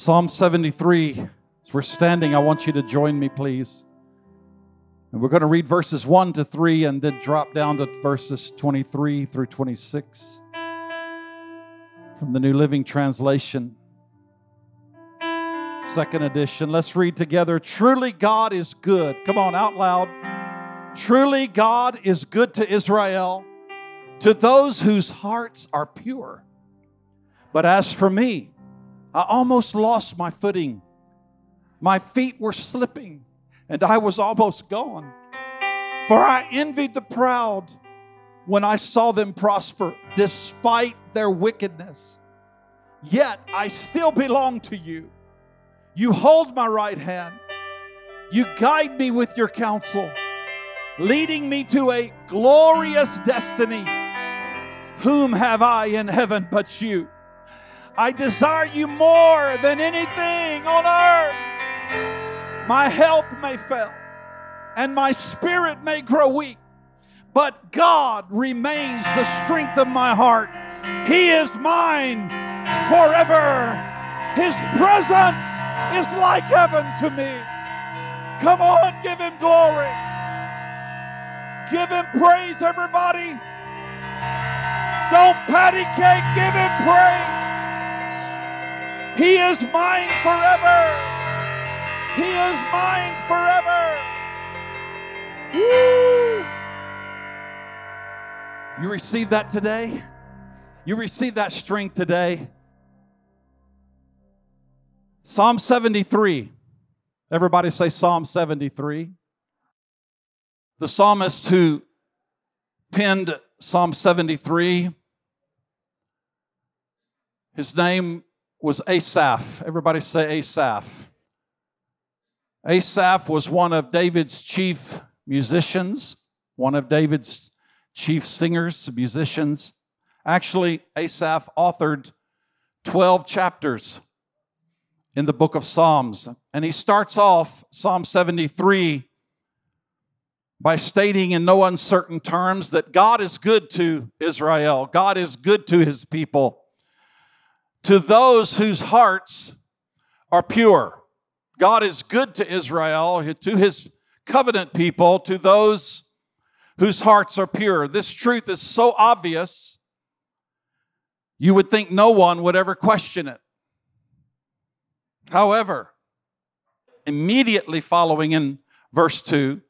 Psalm 73. As we're standing, I want you to join me, please. And we're going to read verses 1 to 3 and then drop down to verses 23 through 26 from the New Living Translation, second edition. Let's read together. Truly, God is good. Come on, out loud. Truly, God is good to Israel, to those whose hearts are pure. But as for me, I almost lost my footing. My feet were slipping, and I was almost gone. For I envied the proud when I saw them prosper, despite their wickedness. Yet I still belong to you. You hold my right hand. You guide me with your counsel, leading me to a glorious destiny. Whom have I in heaven but you? I desire you more than anything on earth. My health may fail and my spirit may grow weak, but God remains the strength of my heart. He is mine forever. His presence is like heaven to me. Come on, give him glory. Give him praise, everybody. Don't patty cake, give him praise. He is mine forever. He is mine forever. Woo! You receive that today? You receive that strength today? Psalm 73. Everybody say Psalm 73. The psalmist who penned Psalm 73, his name was Asaph. Everybody say Asaph. Asaph was one of David's chief musicians, one of David's chief singers, musicians. Actually, Asaph authored 12 chapters in the book of Psalms. And he starts off Psalm 73 by stating in no uncertain terms that God is good to Israel, God is good to his people to those whose hearts are pure. God is good to Israel, to his covenant people, to those whose hearts are pure. This truth is so obvious, you would think no one would ever question it. However, immediately following in verse 2,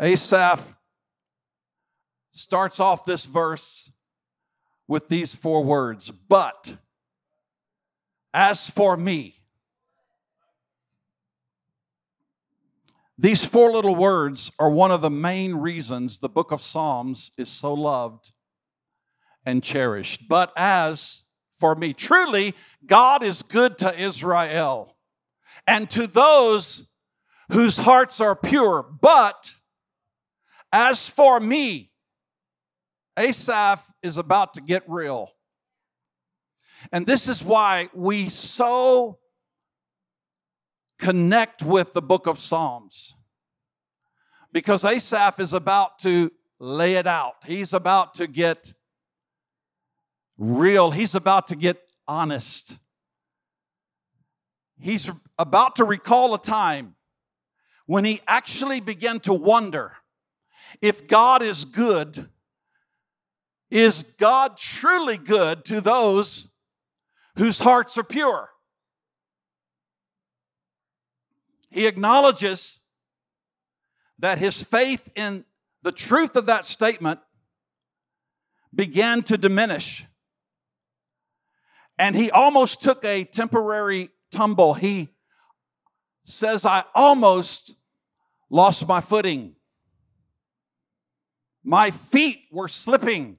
Asaph starts off this verse with these four words But as for me, these four little words are one of the main reasons the book of Psalms is so loved and cherished. But as for me, truly, God is good to Israel and to those whose hearts are pure. But as for me, Asaph is about to get real. And this is why we so connect with the book of Psalms. Because Asaph is about to lay it out. He's about to get real. He's about to get honest. He's about to recall a time when he actually began to wonder if God is good is God truly good to those whose hearts are pure? He acknowledges that his faith in the truth of that statement began to diminish. And he almost took a temporary tumble. He says, I almost lost my footing. My feet were slipping.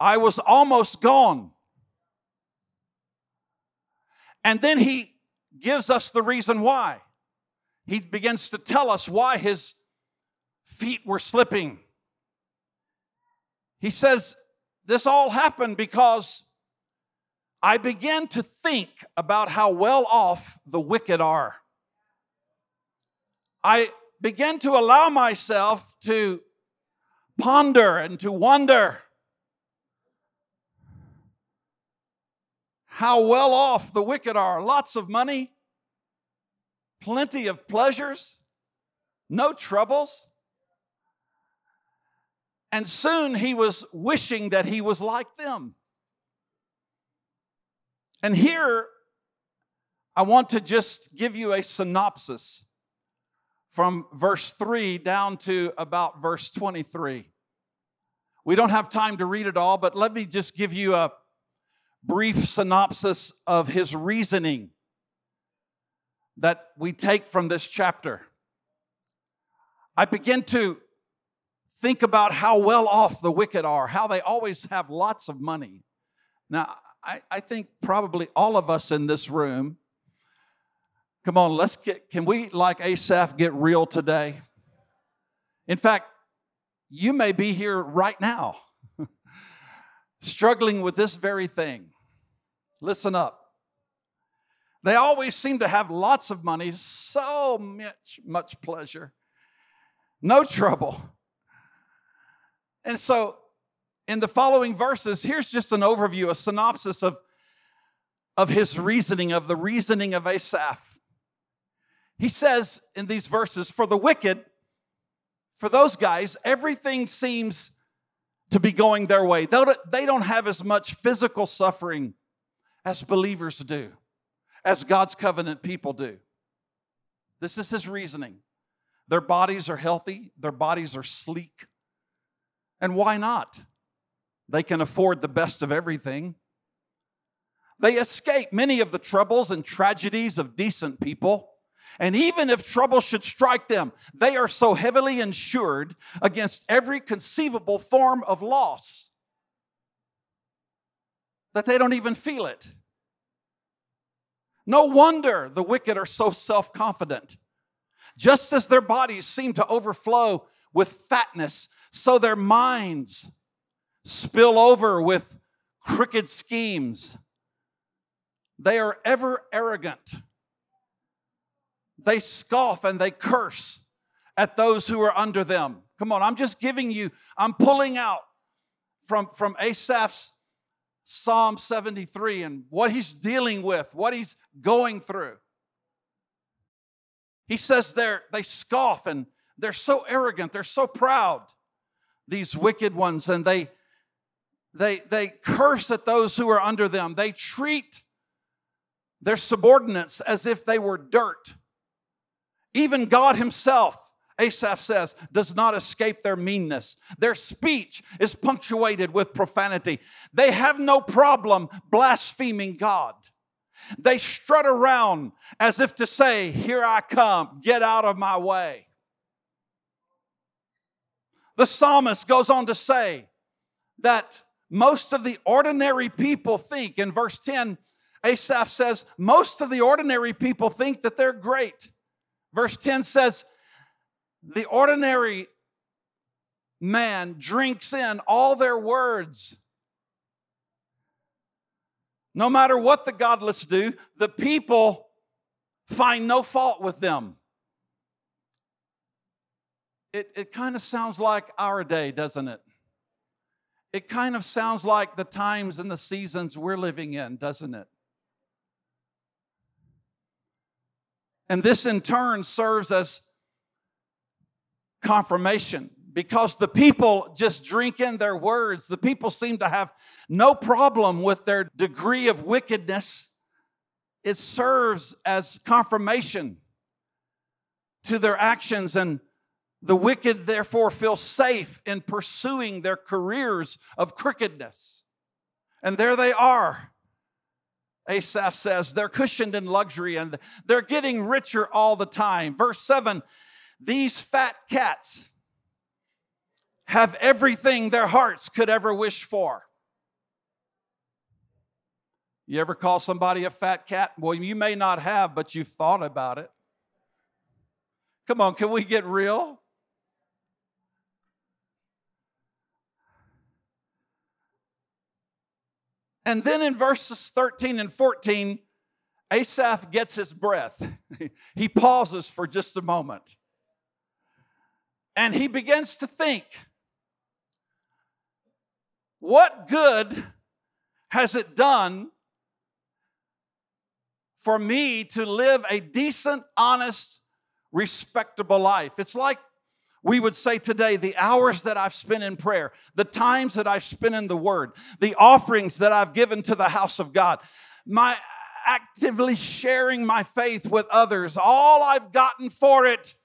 I was almost gone. And then he gives us the reason why. He begins to tell us why his feet were slipping. He says, This all happened because I began to think about how well off the wicked are. I began to allow myself to ponder and to wonder how well off the wicked are. Lots of money, plenty of pleasures, no troubles. And soon he was wishing that he was like them. And here, I want to just give you a synopsis from verse 3 down to about verse 23. We don't have time to read it all, but let me just give you a brief synopsis of his reasoning that we take from this chapter. I begin to think about how well off the wicked are, how they always have lots of money. Now, I, I think probably all of us in this room, come on, let's get, can we, like Asaph, get real today? In fact, you may be here right now struggling with this very thing. Listen up. They always seem to have lots of money, so much, much pleasure, no trouble. And so, in the following verses, here's just an overview, a synopsis of, of his reasoning, of the reasoning of Asaph. He says in these verses, For the wicked, for those guys, everything seems to be going their way. They don't have as much physical suffering as believers do, as God's covenant people do. This is his reasoning. Their bodies are healthy, their bodies are sleek. And why not? They can afford the best of everything. They escape many of the troubles and tragedies of decent people. And even if trouble should strike them, they are so heavily insured against every conceivable form of loss that they don't even feel it. No wonder the wicked are so self confident. Just as their bodies seem to overflow with fatness, so their minds spill over with crooked schemes. They are ever arrogant they scoff and they curse at those who are under them. Come on, I'm just giving you, I'm pulling out from, from Asaph's Psalm 73 and what he's dealing with, what he's going through. He says they're, they scoff and they're so arrogant, they're so proud, these wicked ones, and they, they, they curse at those who are under them. They treat their subordinates as if they were dirt. Even God Himself, Asaph says, does not escape their meanness. Their speech is punctuated with profanity. They have no problem blaspheming God. They strut around as if to say, Here I come, get out of my way. The psalmist goes on to say that most of the ordinary people think, in verse 10, Asaph says, most of the ordinary people think that they're great. Verse 10 says, The ordinary man drinks in all their words. No matter what the godless do, the people find no fault with them. It, it kind of sounds like our day, doesn't it? It kind of sounds like the times and the seasons we're living in, doesn't it? And this in turn serves as confirmation because the people just drink in their words. The people seem to have no problem with their degree of wickedness. It serves as confirmation to their actions, and the wicked therefore feel safe in pursuing their careers of crookedness. And there they are Asaph says they're cushioned in luxury and they're getting richer all the time. Verse 7 These fat cats have everything their hearts could ever wish for. You ever call somebody a fat cat? Well, you may not have, but you've thought about it. Come on, can we get real? And then in verses 13 and 14, Asaph gets his breath. he pauses for just a moment. And he begins to think what good has it done for me to live a decent, honest, respectable life. It's like we would say today the hours that I've spent in prayer, the times that I've spent in the Word, the offerings that I've given to the house of God, my actively sharing my faith with others, all I've gotten for it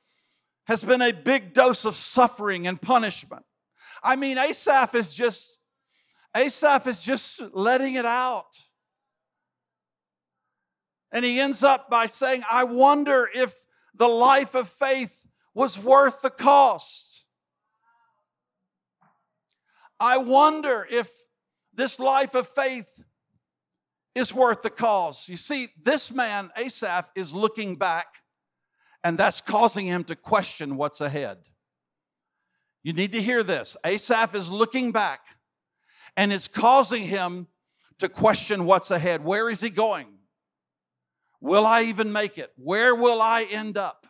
has been a big dose of suffering and punishment. I mean, Asaph is just, Asaph is just letting it out. And he ends up by saying, I wonder if the life of faith was worth the cost. I wonder if this life of faith is worth the cost. You see, this man, Asaph, is looking back, and that's causing him to question what's ahead. You need to hear this. Asaph is looking back, and it's causing him to question what's ahead. Where is he going? Will I even make it? Where will I end up?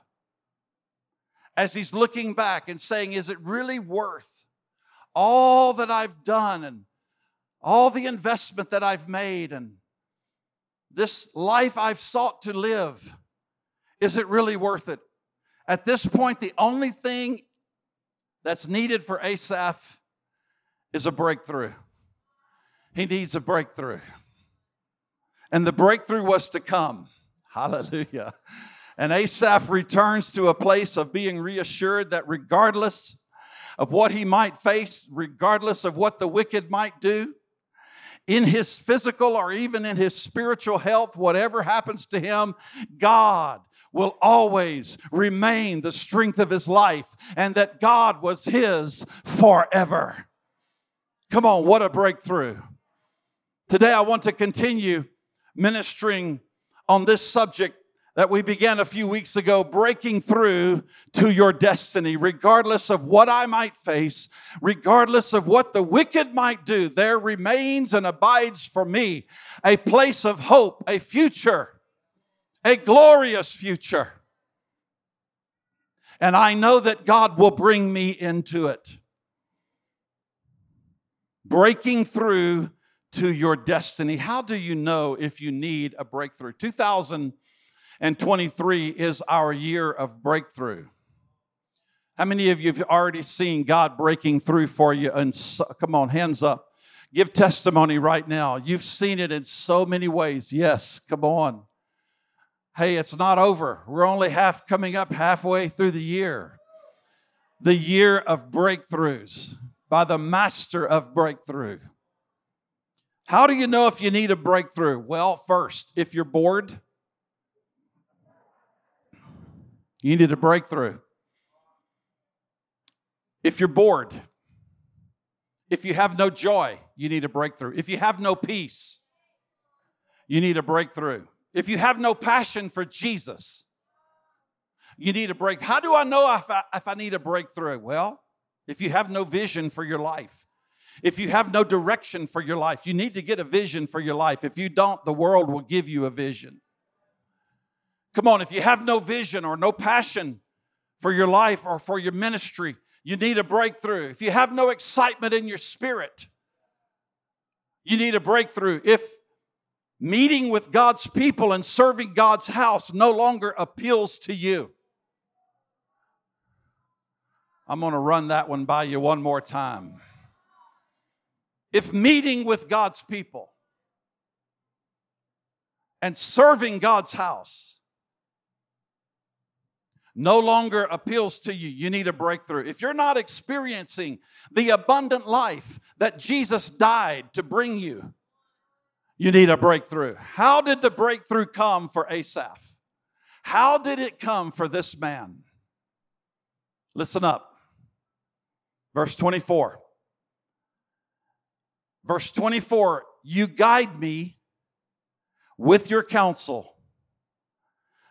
As he's looking back and saying, Is it really worth all that I've done and all the investment that I've made and this life I've sought to live, is it really worth it? At this point, the only thing that's needed for Asaph is a breakthrough. He needs a breakthrough. And the breakthrough was to come. Hallelujah. And Asaph returns to a place of being reassured that regardless of what he might face, regardless of what the wicked might do, in his physical or even in his spiritual health, whatever happens to him, God will always remain the strength of his life and that God was his forever. Come on, what a breakthrough. Today I want to continue ministering on this subject that we began a few weeks ago, breaking through to your destiny, regardless of what I might face, regardless of what the wicked might do, there remains and abides for me a place of hope, a future, a glorious future. And I know that God will bring me into it. Breaking through to your destiny. How do you know if you need a breakthrough? 2023 is our year of breakthrough. How many of you have already seen God breaking through for you? And so, come on, hands up. Give testimony right now. You've seen it in so many ways. Yes, come on. Hey, it's not over. We're only half coming up halfway through the year. The year of breakthroughs by the master of breakthrough. How do you know if you need a breakthrough? Well, first, if you're bored, You need a breakthrough. If you're bored, if you have no joy, you need a breakthrough. If you have no peace, you need a breakthrough. If you have no passion for Jesus, you need a break. How do I know if I, if I need a breakthrough? Well, if you have no vision for your life, if you have no direction for your life, you need to get a vision for your life. If you don't, the world will give you a vision. Come on, if you have no vision or no passion for your life or for your ministry, you need a breakthrough. If you have no excitement in your spirit, you need a breakthrough. If meeting with God's people and serving God's house no longer appeals to you, I'm going to run that one by you one more time. If meeting with God's people and serving God's house no longer appeals to you, you need a breakthrough. If you're not experiencing the abundant life that Jesus died to bring you, you need a breakthrough. How did the breakthrough come for Asaph? How did it come for this man? Listen up. Verse 24. Verse 24, you guide me with your counsel,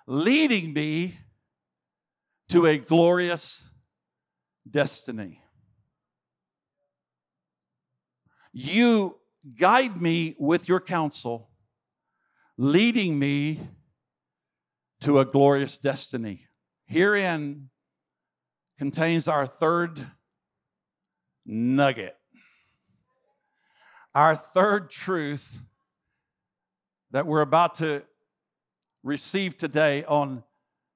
leading me to a glorious destiny. You guide me with your counsel, leading me to a glorious destiny. Herein contains our third nugget. Our third truth that we're about to receive today on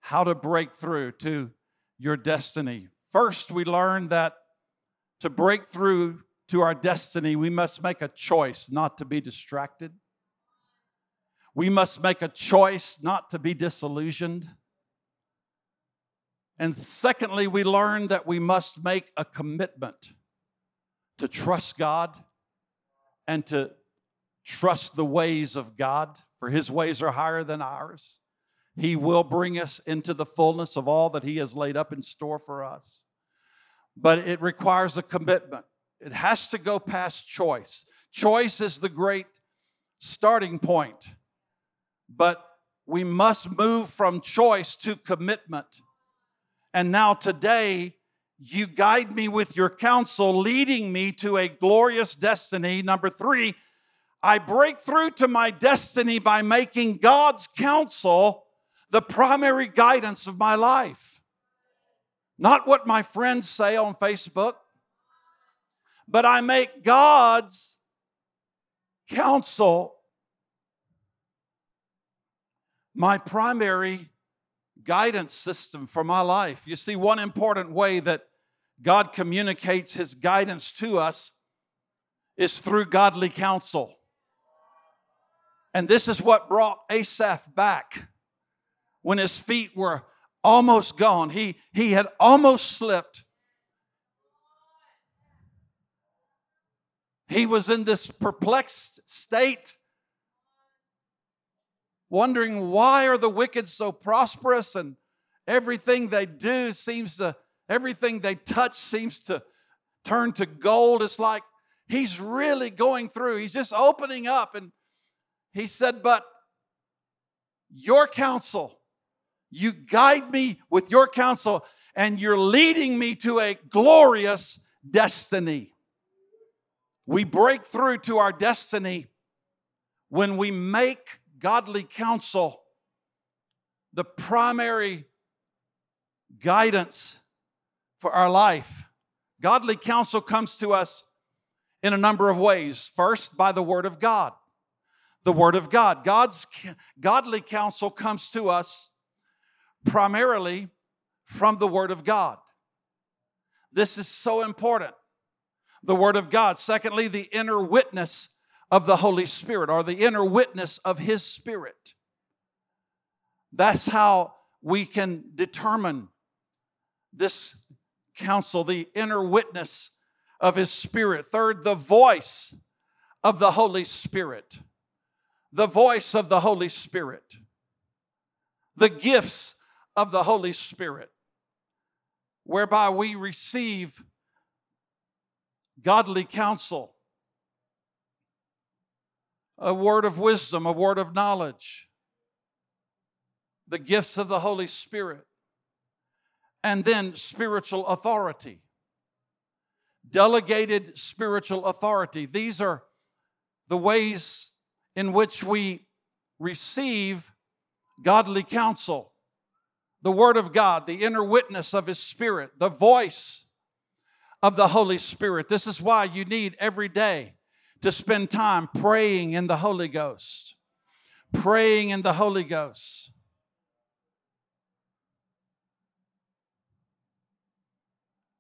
how to break through to your destiny. First, we learned that to break through to our destiny, we must make a choice not to be distracted. We must make a choice not to be disillusioned. And secondly, we learn that we must make a commitment to trust God and to trust the ways of God, for His ways are higher than ours. He will bring us into the fullness of all that He has laid up in store for us. But it requires a commitment, it has to go past choice. Choice is the great starting point, but we must move from choice to commitment. And now, today, you guide me with your counsel, leading me to a glorious destiny. Number three, I break through to my destiny by making God's counsel the primary guidance of my life. Not what my friends say on Facebook, but I make God's counsel my primary guidance system for my life. You see, one important way that God communicates his guidance to us is through godly counsel. And this is what brought Asaph back when his feet were almost gone. He, he had almost slipped. He was in this perplexed state, wondering why are the wicked so prosperous and everything they do seems to, everything they touch seems to turn to gold. It's like he's really going through, he's just opening up. And he said, But your counsel you guide me with your counsel, and you're leading me to a glorious destiny. We break through to our destiny when we make godly counsel the primary guidance for our life. Godly counsel comes to us in a number of ways. First, by the Word of God. The Word of God. God's godly counsel comes to us primarily from the Word of God. This is so important. The Word of God. Secondly, the inner witness of the Holy Spirit or the inner witness of His Spirit. That's how we can determine this counsel, the inner witness of His Spirit. Third, the voice of the Holy Spirit. The voice of the Holy Spirit. The gifts of the Holy Spirit, whereby we receive godly counsel, a word of wisdom, a word of knowledge, the gifts of the Holy Spirit, and then spiritual authority. Delegated spiritual authority. These are the ways in which we receive godly counsel the Word of God, the inner witness of His Spirit, the voice of the Holy Spirit. This is why you need every day to spend time praying in the Holy Ghost. Praying in the Holy Ghost.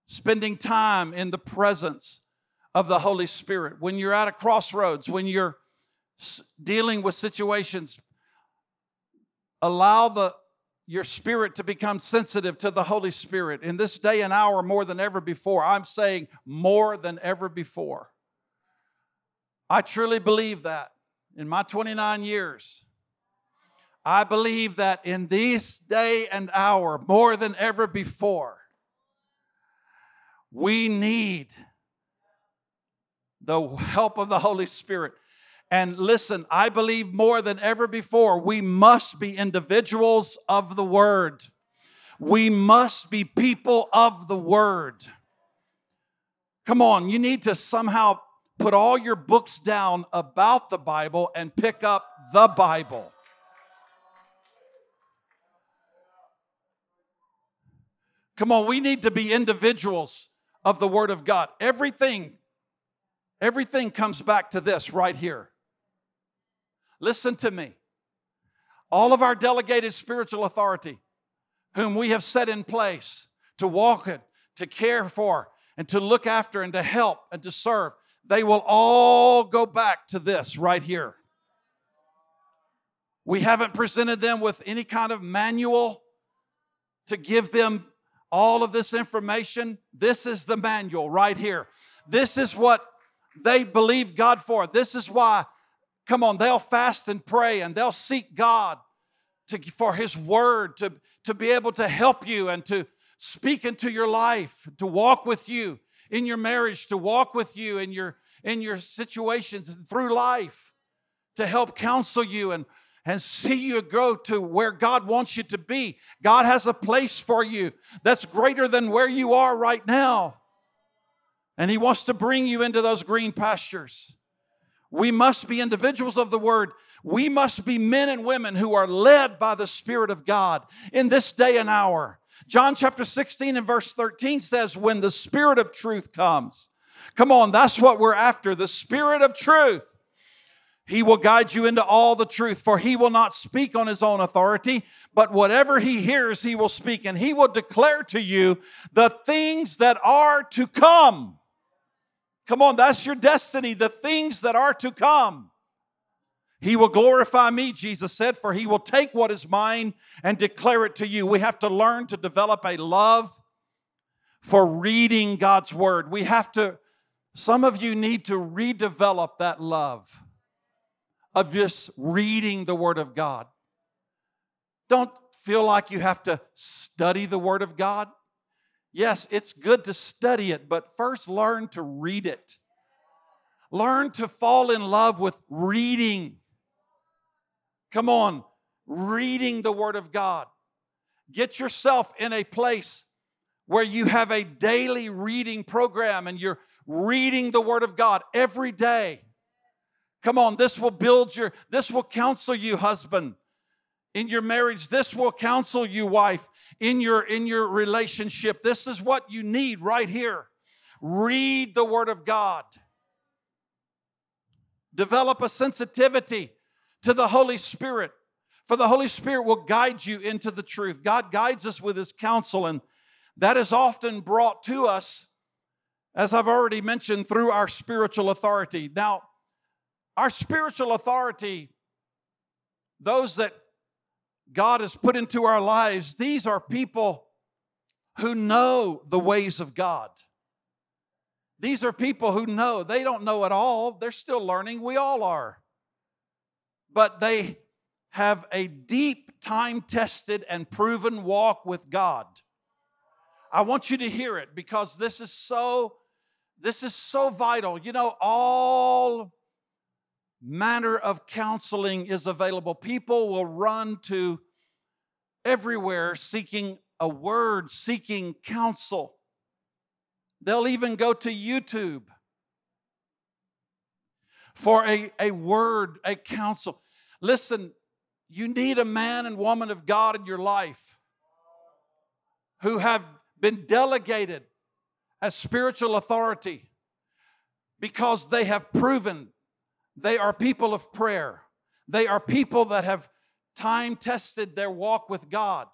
Spending time in the presence of the Holy Spirit. When you're at a crossroads, when you're dealing with situations, allow the your spirit to become sensitive to the Holy Spirit in this day and hour more than ever before. I'm saying more than ever before. I truly believe that in my 29 years. I believe that in this day and hour, more than ever before, we need the help of the Holy Spirit and listen, I believe more than ever before, we must be individuals of the Word. We must be people of the Word. Come on, you need to somehow put all your books down about the Bible and pick up the Bible. Come on, we need to be individuals of the Word of God. Everything, everything comes back to this right here. Listen to me. all of our delegated spiritual authority, whom we have set in place to walk it, to care for, and to look after, and to help, and to serve, they will all go back to this right here. We haven't presented them with any kind of manual to give them all of this information. This is the manual right here. This is what they believe God for. This is why, come on, they'll fast and pray and they'll seek God to, for His word to, to be able to help you and to speak into your life, to walk with you in your marriage, to walk with you in your, in your situations through life, to help counsel you and and see you grow to where God wants you to be. God has a place for you that's greater than where you are right now. And He wants to bring you into those green pastures. We must be individuals of the Word. We must be men and women who are led by the Spirit of God in this day and hour. John chapter 16 and verse 13 says, When the Spirit of truth comes, come on, that's what we're after the Spirit of truth. He will guide you into all the truth, for he will not speak on his own authority, but whatever he hears, he will speak, and he will declare to you the things that are to come. Come on, that's your destiny, the things that are to come. He will glorify me, Jesus said, for he will take what is mine and declare it to you. We have to learn to develop a love for reading God's word. We have to, some of you need to redevelop that love of just reading the Word of God. Don't feel like you have to study the Word of God. Yes, it's good to study it, but first learn to read it. Learn to fall in love with reading. Come on, reading the Word of God. Get yourself in a place where you have a daily reading program and you're reading the Word of God every day. Come on, this will build your, this will counsel you, husband. In your marriage, this will counsel you, wife, in your in your relationship. This is what you need right here. Read the word of God. Develop a sensitivity to the Holy Spirit. For the Holy Spirit will guide you into the truth. God guides us with his counsel, and that is often brought to us, as I've already mentioned, through our spiritual authority. Now, our spiritual authority, those that God has put into our lives, these are people who know the ways of God. These are people who know. They don't know it all, they're still learning. We all are. But they have a deep, time tested, and proven walk with God. I want you to hear it because this is so this is so vital. You know, all manner of counseling is available. People will run to everywhere seeking a word, seeking counsel. They'll even go to YouTube for a, a word, a counsel. Listen, you need a man and woman of God in your life who have been delegated as spiritual authority because they have proven they are people of prayer. They are people that have time tested their walk with God.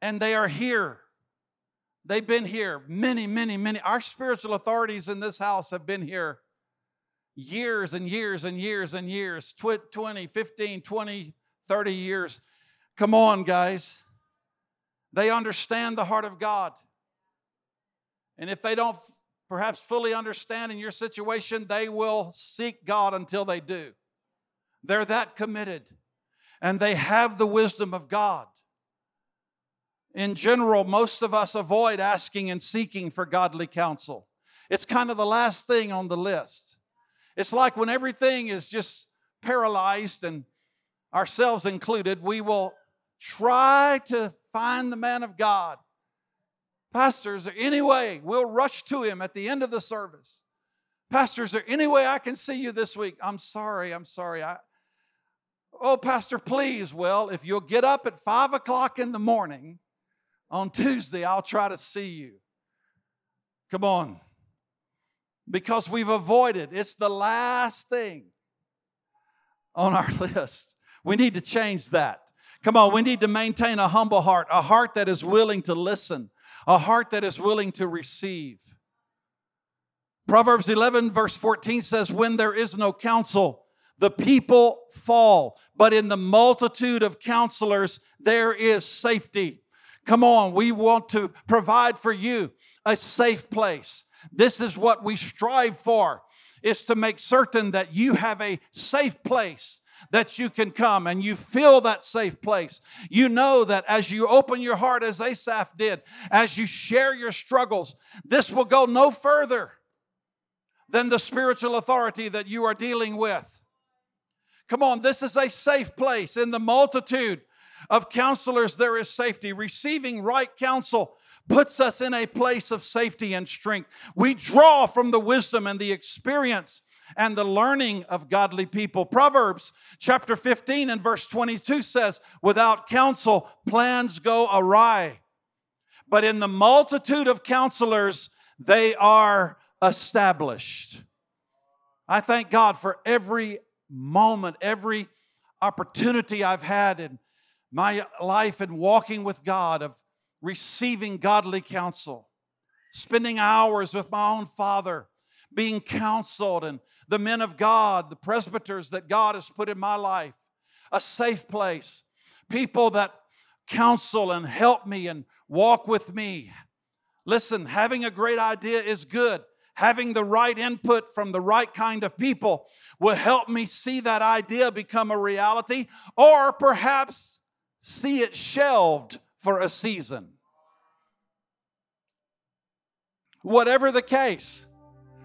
And they are here. They've been here many, many, many. Our spiritual authorities in this house have been here years and years and years and years 20, 15, 20, 30 years. Come on, guys. They understand the heart of God. And if they don't perhaps fully understanding your situation, they will seek God until they do. They're that committed and they have the wisdom of God. In general, most of us avoid asking and seeking for godly counsel. It's kind of the last thing on the list. It's like when everything is just paralyzed and ourselves included, we will try to find the man of God Pastor, is there any way we'll rush to him at the end of the service? Pastor, is there any way I can see you this week? I'm sorry, I'm sorry. I, oh, Pastor, please. Well, if you'll get up at five o'clock in the morning on Tuesday, I'll try to see you. Come on. Because we've avoided, it's the last thing on our list. We need to change that. Come on, we need to maintain a humble heart, a heart that is willing to listen, a heart that is willing to receive. Proverbs 11, verse 14 says, When there is no counsel, the people fall, but in the multitude of counselors, there is safety. Come on, we want to provide for you a safe place. This is what we strive for, is to make certain that you have a safe place that you can come and you feel that safe place. You know that as you open your heart, as Asaph did, as you share your struggles, this will go no further than the spiritual authority that you are dealing with. Come on, this is a safe place. In the multitude of counselors, there is safety. Receiving right counsel puts us in a place of safety and strength. We draw from the wisdom and the experience and the learning of godly people. Proverbs chapter 15 and verse 22 says, Without counsel, plans go awry. But in the multitude of counselors, they are established. I thank God for every moment, every opportunity I've had in my life and walking with God of receiving godly counsel, spending hours with my own father, being counseled, and the men of God, the presbyters that God has put in my life, a safe place, people that counsel and help me and walk with me. Listen, having a great idea is good. Having the right input from the right kind of people will help me see that idea become a reality or perhaps see it shelved for a season. Whatever the case,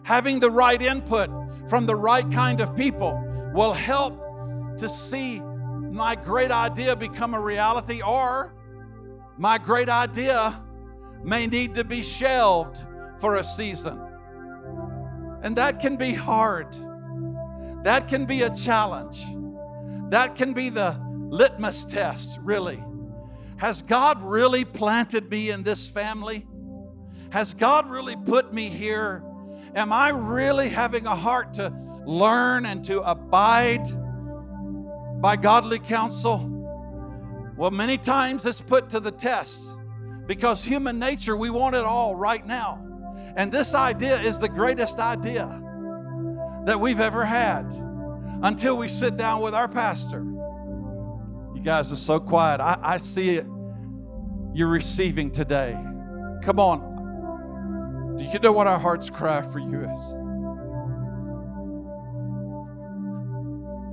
having the right input from the right kind of people will help to see my great idea become a reality, or my great idea may need to be shelved for a season. And that can be hard. That can be a challenge. That can be the litmus test, really. Has God really planted me in this family? Has God really put me here? Am I really having a heart to learn and to abide by godly counsel? Well, many times it's put to the test because human nature, we want it all right now. And this idea is the greatest idea that we've ever had until we sit down with our pastor. You guys are so quiet. I, I see it. You're receiving today. Come on. Do you know what our heart's cry for you is?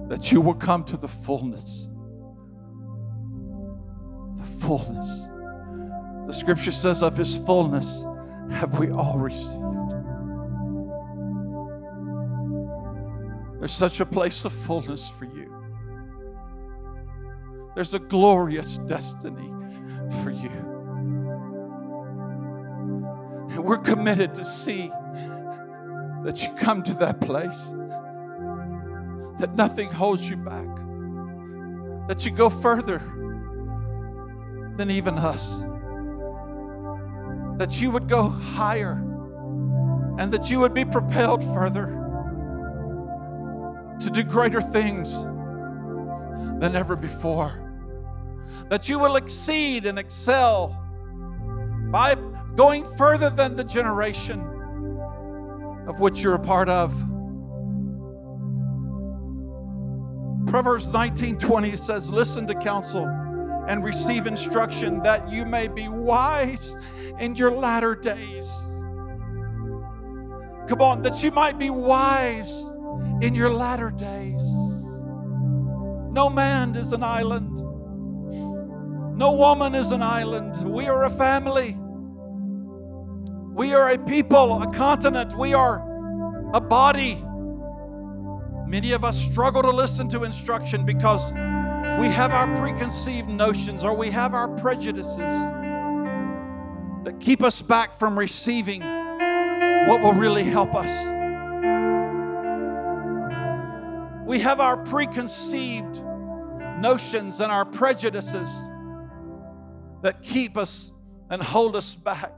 That you will come to the fullness. The fullness. The scripture says, of his fullness have we all received. There's such a place of fullness for you. There's a glorious destiny for you. And we're committed to see that you come to that place, that nothing holds you back, that you go further than even us, that you would go higher, and that you would be propelled further to do greater things than ever before, that you will exceed and excel by going further than the generation of which you're a part of. Proverbs 19:20 says, "Listen to counsel and receive instruction that you may be wise in your latter days." Come on, that you might be wise in your latter days. No man is an island. No woman is an island. We are a family. We are a people, a continent. We are a body. Many of us struggle to listen to instruction because we have our preconceived notions or we have our prejudices that keep us back from receiving what will really help us. We have our preconceived notions and our prejudices that keep us and hold us back.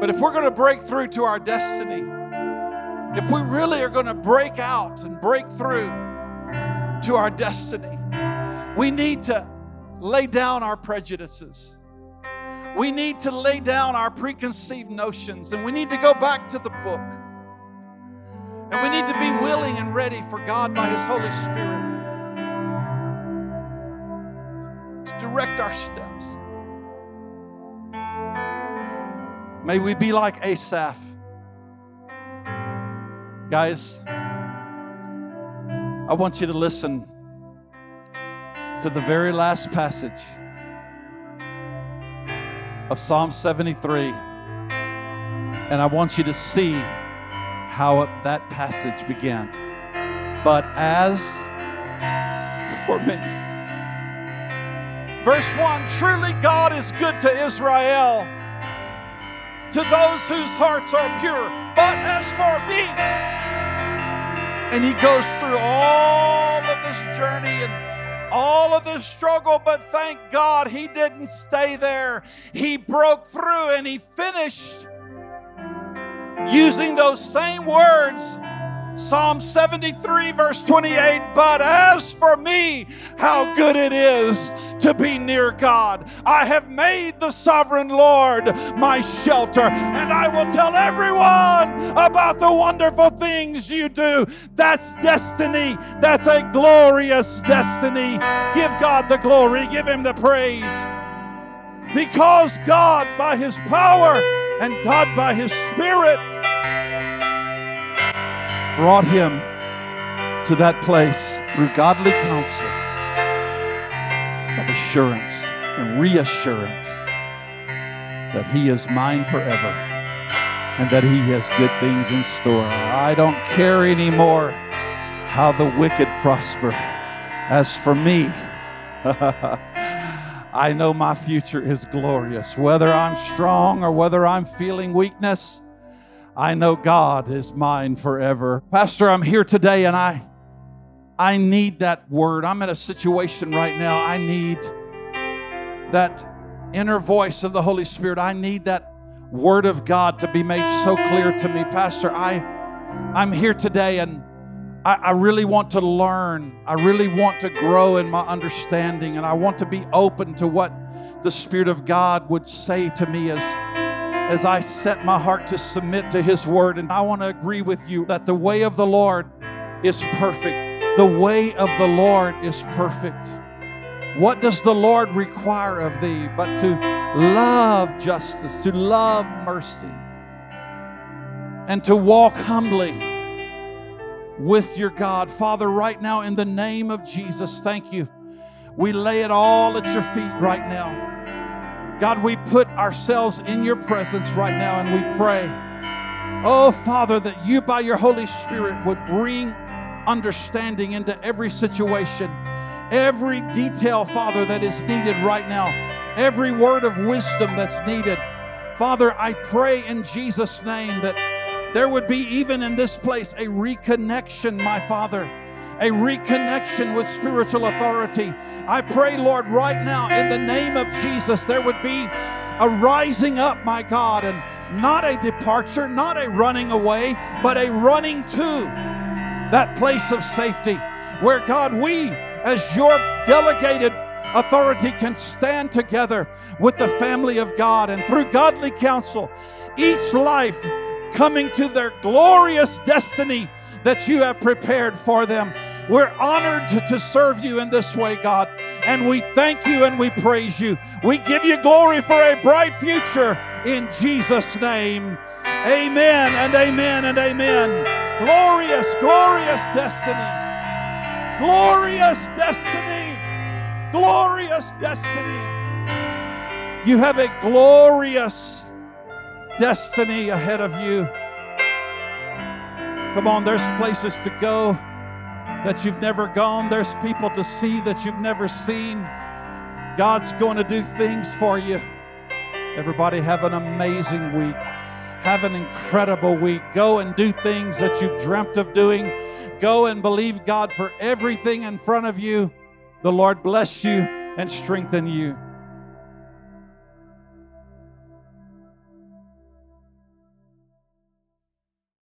But if we're going to break through to our destiny, if we really are going to break out and break through to our destiny, We need to lay down our prejudices. We need to lay down our preconceived notions and we need to go back to the book. And we need to be willing and ready for God by His Holy Spirit to direct our steps. May we be like Asaph. Guys, I want you to listen to the very last passage of Psalm 73. And I want you to see how that passage began. But as for me, verse 1 truly God is good to Israel, to those whose hearts are pure. But as for me, and he goes through all of this journey and all of this struggle, but thank God he didn't stay there. He broke through and he finished using those same words. Psalm 73, verse 28 But as for me, how good it is to be near God. I have made the sovereign Lord my shelter, and I will tell everyone about the wonderful things you do. That's destiny. That's a glorious destiny. Give God the glory, give Him the praise. Because God, by His power and God, by His Spirit, brought him to that place through godly counsel of assurance and reassurance that he is mine forever and that he has good things in store. I don't care anymore how the wicked prosper. As for me, I know my future is glorious. Whether I'm strong or whether I'm feeling weakness, I know God is mine forever. Pastor, I'm here today and I I need that word. I'm in a situation right now. I need that inner voice of the Holy Spirit. I need that word of God to be made so clear to me. Pastor, I I'm here today and I, I really want to learn. I really want to grow in my understanding, and I want to be open to what the Spirit of God would say to me as as I set my heart to submit to His word. And I want to agree with you that the way of the Lord is perfect. The way of the Lord is perfect. What does the Lord require of thee but to love justice, to love mercy, and to walk humbly with your God? Father, right now, in the name of Jesus, thank you. We lay it all at your feet right now. God, we put ourselves in your presence right now and we pray, oh Father, that you by your Holy Spirit would bring understanding into every situation, every detail, Father, that is needed right now, every word of wisdom that's needed. Father, I pray in Jesus' name that there would be, even in this place, a reconnection, my Father a reconnection with spiritual authority. I pray, Lord, right now in the name of Jesus, there would be a rising up, my God, and not a departure, not a running away, but a running to that place of safety where, God, we, as your delegated authority, can stand together with the family of God and through godly counsel, each life coming to their glorious destiny that you have prepared for them. We're honored to, serve you in this way, God. And we thank you and we praise you. We give you glory for a bright future in Jesus' name. Amen and amen and amen. Glorious, glorious destiny. Glorious destiny. Glorious destiny. You have a glorious destiny ahead of you. Come on, there's places to go that you've never gone, there's people to see that you've never seen. God's going to do things for you. Everybody, have an amazing week. Have an incredible week. Go and do things that you've dreamt of doing. Go and believe God for everything in front of you. The Lord bless you and strengthen you.